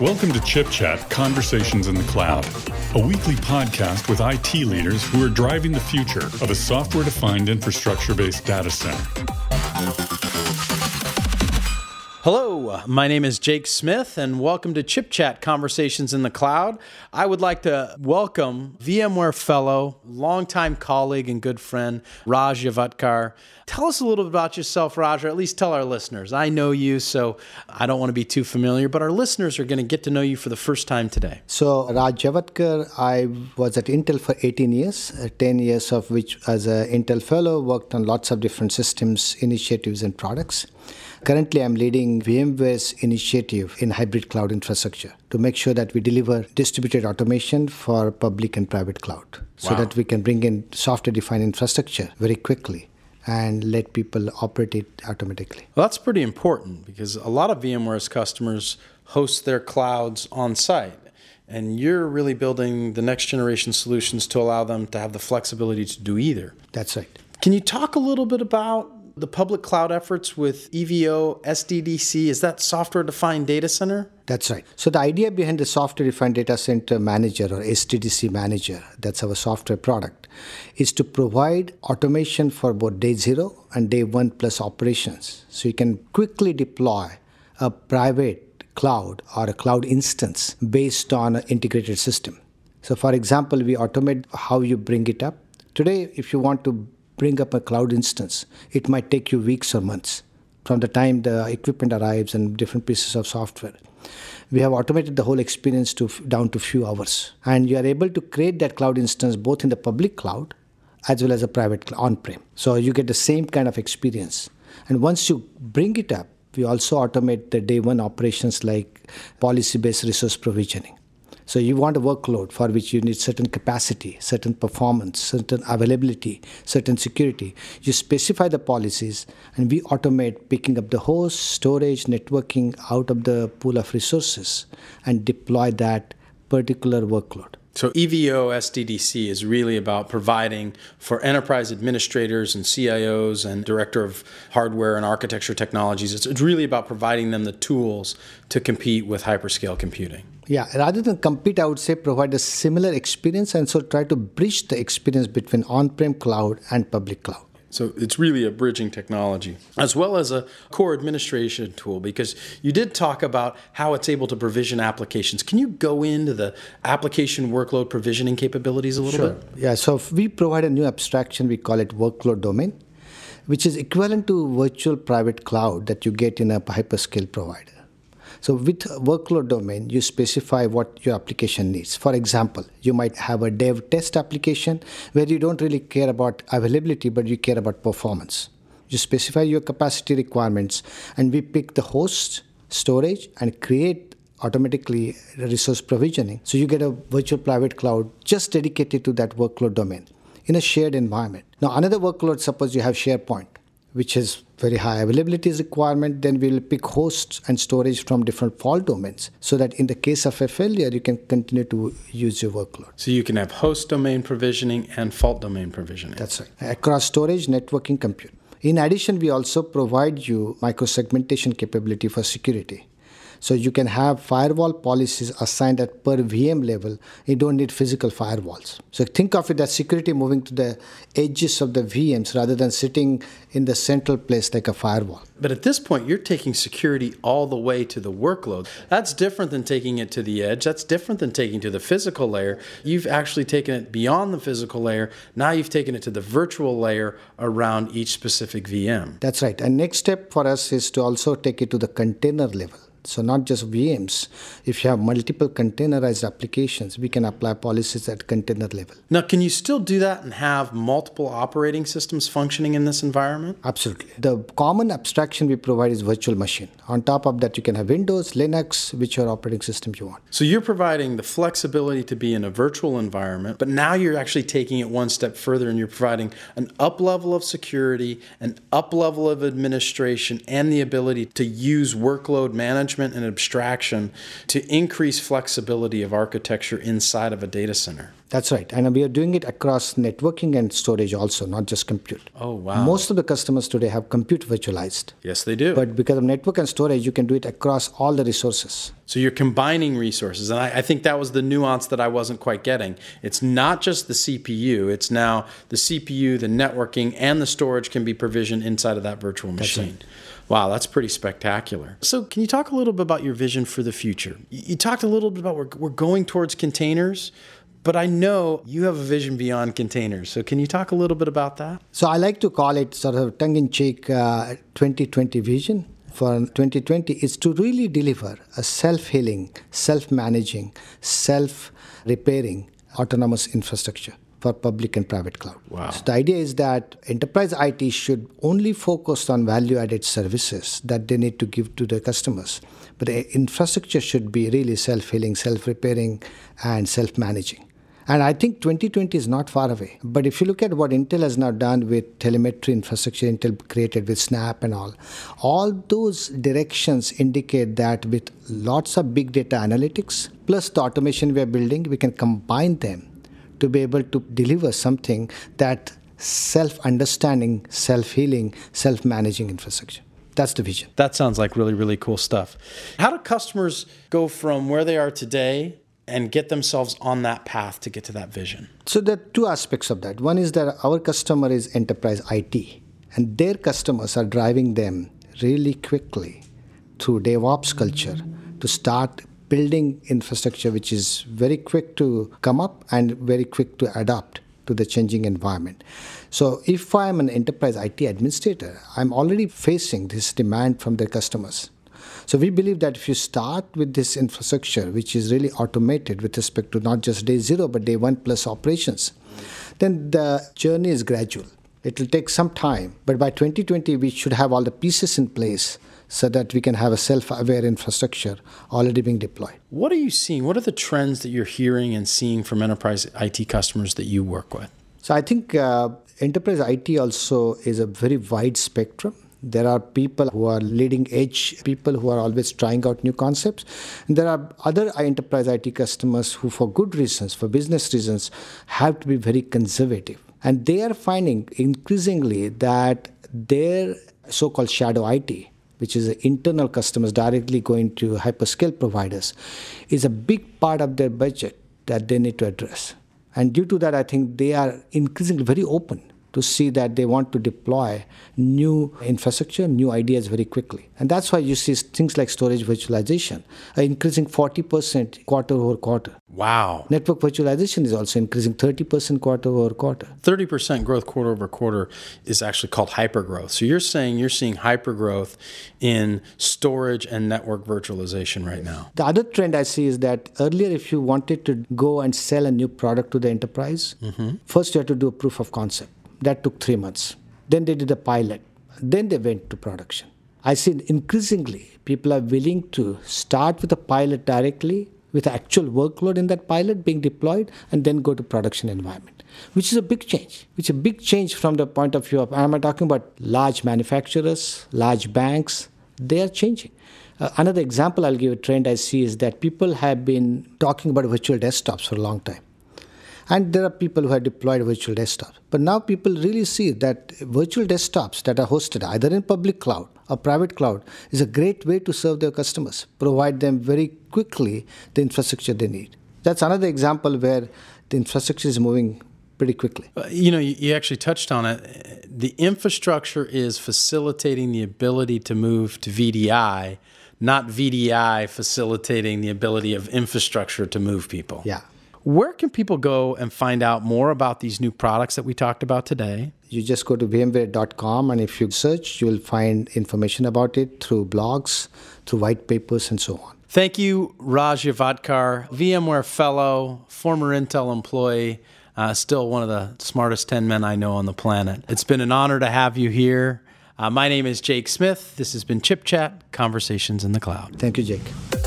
Welcome to Chip Chat Conversations in the Cloud, a weekly podcast with IT leaders who are driving the future of a software defined infrastructure based data center. Hello, my name is Jake Smith, and welcome to Chip Chat Conversations in the Cloud. I would like to welcome VMware fellow, longtime colleague, and good friend, Raj Yavatkar. Tell us a little bit about yourself, Raj, or at least tell our listeners. I know you, so I don't want to be too familiar, but our listeners are going to get to know you for the first time today. So, Raj Yavatkar, I was at Intel for 18 years, uh, 10 years of which as an Intel fellow, worked on lots of different systems, initiatives, and products. Currently, I'm leading VMware's initiative in hybrid cloud infrastructure to make sure that we deliver distributed automation for public and private cloud so Wow. that we can bring in software defined infrastructure very quickly and let people operate it automatically. Well, that's pretty important because a lot of VMware's customers host their clouds on site. And you're really building the next generation solutions to allow them to have the flexibility to do either. That's right. Can you talk a little bit about the public cloud efforts with EVO, SDDC? Is that software defined data center? That's right. So the idea behind the software defined data center manager or SDDC manager, that's our software product, is to provide automation for both day zero and day one plus operations. So you can quickly deploy a private cloud or a cloud instance based on an integrated system. So for example, we automate how you bring it up. Today, if you want to bring up a cloud instance, it might take you weeks or months from the time the equipment arrives and different pieces of software. We have automated the whole experience to down to few hours, and you are able to create that cloud instance both in the public cloud as well as a private on-prem. So you get the same kind of experience. And once you bring it up, we also automate the day one operations like policy-based resource provisioning. So you want a workload for which you need certain capacity, certain performance, certain availability, certain security. You specify the policies and we automate picking up the host, storage, networking out of the pool of resources and deploy that particular workload. So EVO SDDC is really about providing for enterprise administrators and CIOs and director of hardware and architecture technologies. It's really about providing them the tools to compete with hyperscale computing. Yeah, rather than compete, I would say provide a similar experience and so try to bridge the experience between on prem cloud and public cloud. So it's really a bridging technology, as well as a core administration tool, because you did talk about how it's able to provision applications. Can you go into the application workload provisioning capabilities a little bit? Yeah, so if we provide a new abstraction, we call it workload domain, which is equivalent to virtual private cloud that you get in a hyperscale provider. So with workload domain, you specify what your application needs. For example, you might have a dev test application where you don't really care about availability, but you care about performance. You specify your capacity requirements, and we pick the host, storage, and create automatically resource provisioning. So you get a virtual private cloud just dedicated to that workload domain in a shared environment. Now, another workload, suppose you have SharePoint, which is very high availability requirement, then we'll pick hosts and storage from different fault domains so that in the case of a failure, you can continue to use your workload. So you can have host domain provisioning and fault domain provisioning. That's right. Across storage, networking, compute. In addition, we also provide you microsegmentation capability for security. So you can have firewall policies assigned at per VM level. You don't need physical firewalls. So think of it as security moving to the edges of the VMs rather than sitting in the central place like a firewall. But at this point, you're taking security all the way to the workload. That's different than taking it to the edge. That's different than taking to the physical layer. You've actually taken it beyond the physical layer. Now you've taken it to the virtual layer around each specific VM. That's right. And next step for us is to also take it to the container level. So not just VMs. If you have multiple containerized applications, we can apply policies at container level. Now, can you still do that and have multiple operating systems functioning in this environment? Absolutely. The common abstraction we provide is virtual machine. On top of that, you can have Windows, Linux, whichever operating system you want. So you're providing the flexibility to be in a virtual environment, but now you're actually taking it one step further and you're providing an up level of security, an up level of administration, and the ability to use workload management and abstraction to increase flexibility of architecture inside of a data center. That's right. And we are doing it across networking and storage also, not just compute. Oh, wow. Most of the customers today have compute virtualized. Yes, they do. But because of network and storage, you can do it across all the resources. So you're combining resources. And I, I, think that was the nuance that I wasn't quite getting. It's not just the CPU, it's now the CPU, the networking, and the storage can be provisioned inside of that virtual machine. Right. Wow, that's pretty spectacular. So, can you talk a little bit about your vision for the future? You talked a little bit about we're, we're going towards containers, but I know you have a vision beyond containers. So, can you talk a little bit about that? So, I like to call it sort of tongue in cheek uh, 2020 vision for 2020 is to really deliver a self healing, self managing, self repairing autonomous infrastructure for public and private cloud. Wow. So the idea is that enterprise IT should only focus on value added services that they need to give to their customers. But the infrastructure should be really self healing, self repairing, and self managing. And I think 2020 is not far away. But if you look at what Intel has now done with telemetry infrastructure, Intel created with Snap and all, all those directions indicate that with lots of big data analytics plus the automation we are building, we can combine them to be able to deliver something that self understanding, self healing, self managing infrastructure. That's the vision. That sounds like really, really cool stuff. How do customers go from where they are today and get themselves on that path to get to that vision? So there are two aspects of that. One is that our customer is enterprise IT, and their customers are driving them really quickly through DevOps culture to start building infrastructure which is very quick to come up and very quick to adapt to the changing environment. So if I'm an enterprise IT administrator, I'm already facing this demand from the customers. So we believe that if you start with this infrastructure, which is really automated with respect to not just day zero, but day one plus operations, then the journey is gradual. It will take some time, but by 2020, we should have all the pieces in place so that we can have a self aware infrastructure already being deployed. What are you seeing? What are the trends that you're hearing and seeing from enterprise IT customers that you work with? So I think uh, enterprise IT also is a very wide spectrum. There are people who are leading edge, people who are always trying out new concepts. And there are other enterprise IT customers who, for good reasons, for business reasons, have to be very conservative. And they are finding increasingly that their so called shadow IT, which is internal customers directly going to hyperscale providers, is a big part of their budget that they need to address. And due to that, I think they are increasingly very open to see that they want to deploy new infrastructure, new ideas very quickly. And that's why you see things like storage virtualization are increasing 40% quarter over quarter. Wow. Network virtualization is also increasing 30% quarter over quarter. 30% growth quarter over quarter is actually called hypergrowth. So you're saying you're seeing hypergrowth in storage and network virtualization right now. The other trend I see is that earlier, if you wanted to go and sell a new product to the enterprise, mm-hmm. first you have to do a proof of concept that took three months. Then they did a pilot. Then they went to production. I see increasingly people are willing to start with a pilot directly with actual workload in that pilot being deployed and then go to production environment, which is a big change. Which is a big change from the point of view of, am I'm talking about large manufacturers, large banks, they are changing. Uh, another example I'll give a trend I see is that people have been talking about virtual desktops for a long time. And there are people who have deployed virtual desktops. But now people really see that virtual desktops that are hosted either in public cloud or private cloud is a great way to serve their customers, provide them very quickly the infrastructure they need. That's another example where the infrastructure is moving pretty quickly. Uh, you know, you, you actually touched on it. The infrastructure is facilitating the ability to move to VDI, not VDI facilitating the ability of infrastructure to move people. Yeah. Where can people go and find out more about these new products that we talked about today? You just go to VMware.com, and if you search, you will find information about it through blogs, through white papers, and so on. Thank you, Raj Yavatkar, VMware Fellow, former Intel employee, uh, still one of the smartest 10 men I know on the planet. It's been an honor to have you here. Uh, my name is Jake Smith. This has been Chip Chat Conversations in the Cloud. Thank you, Jake.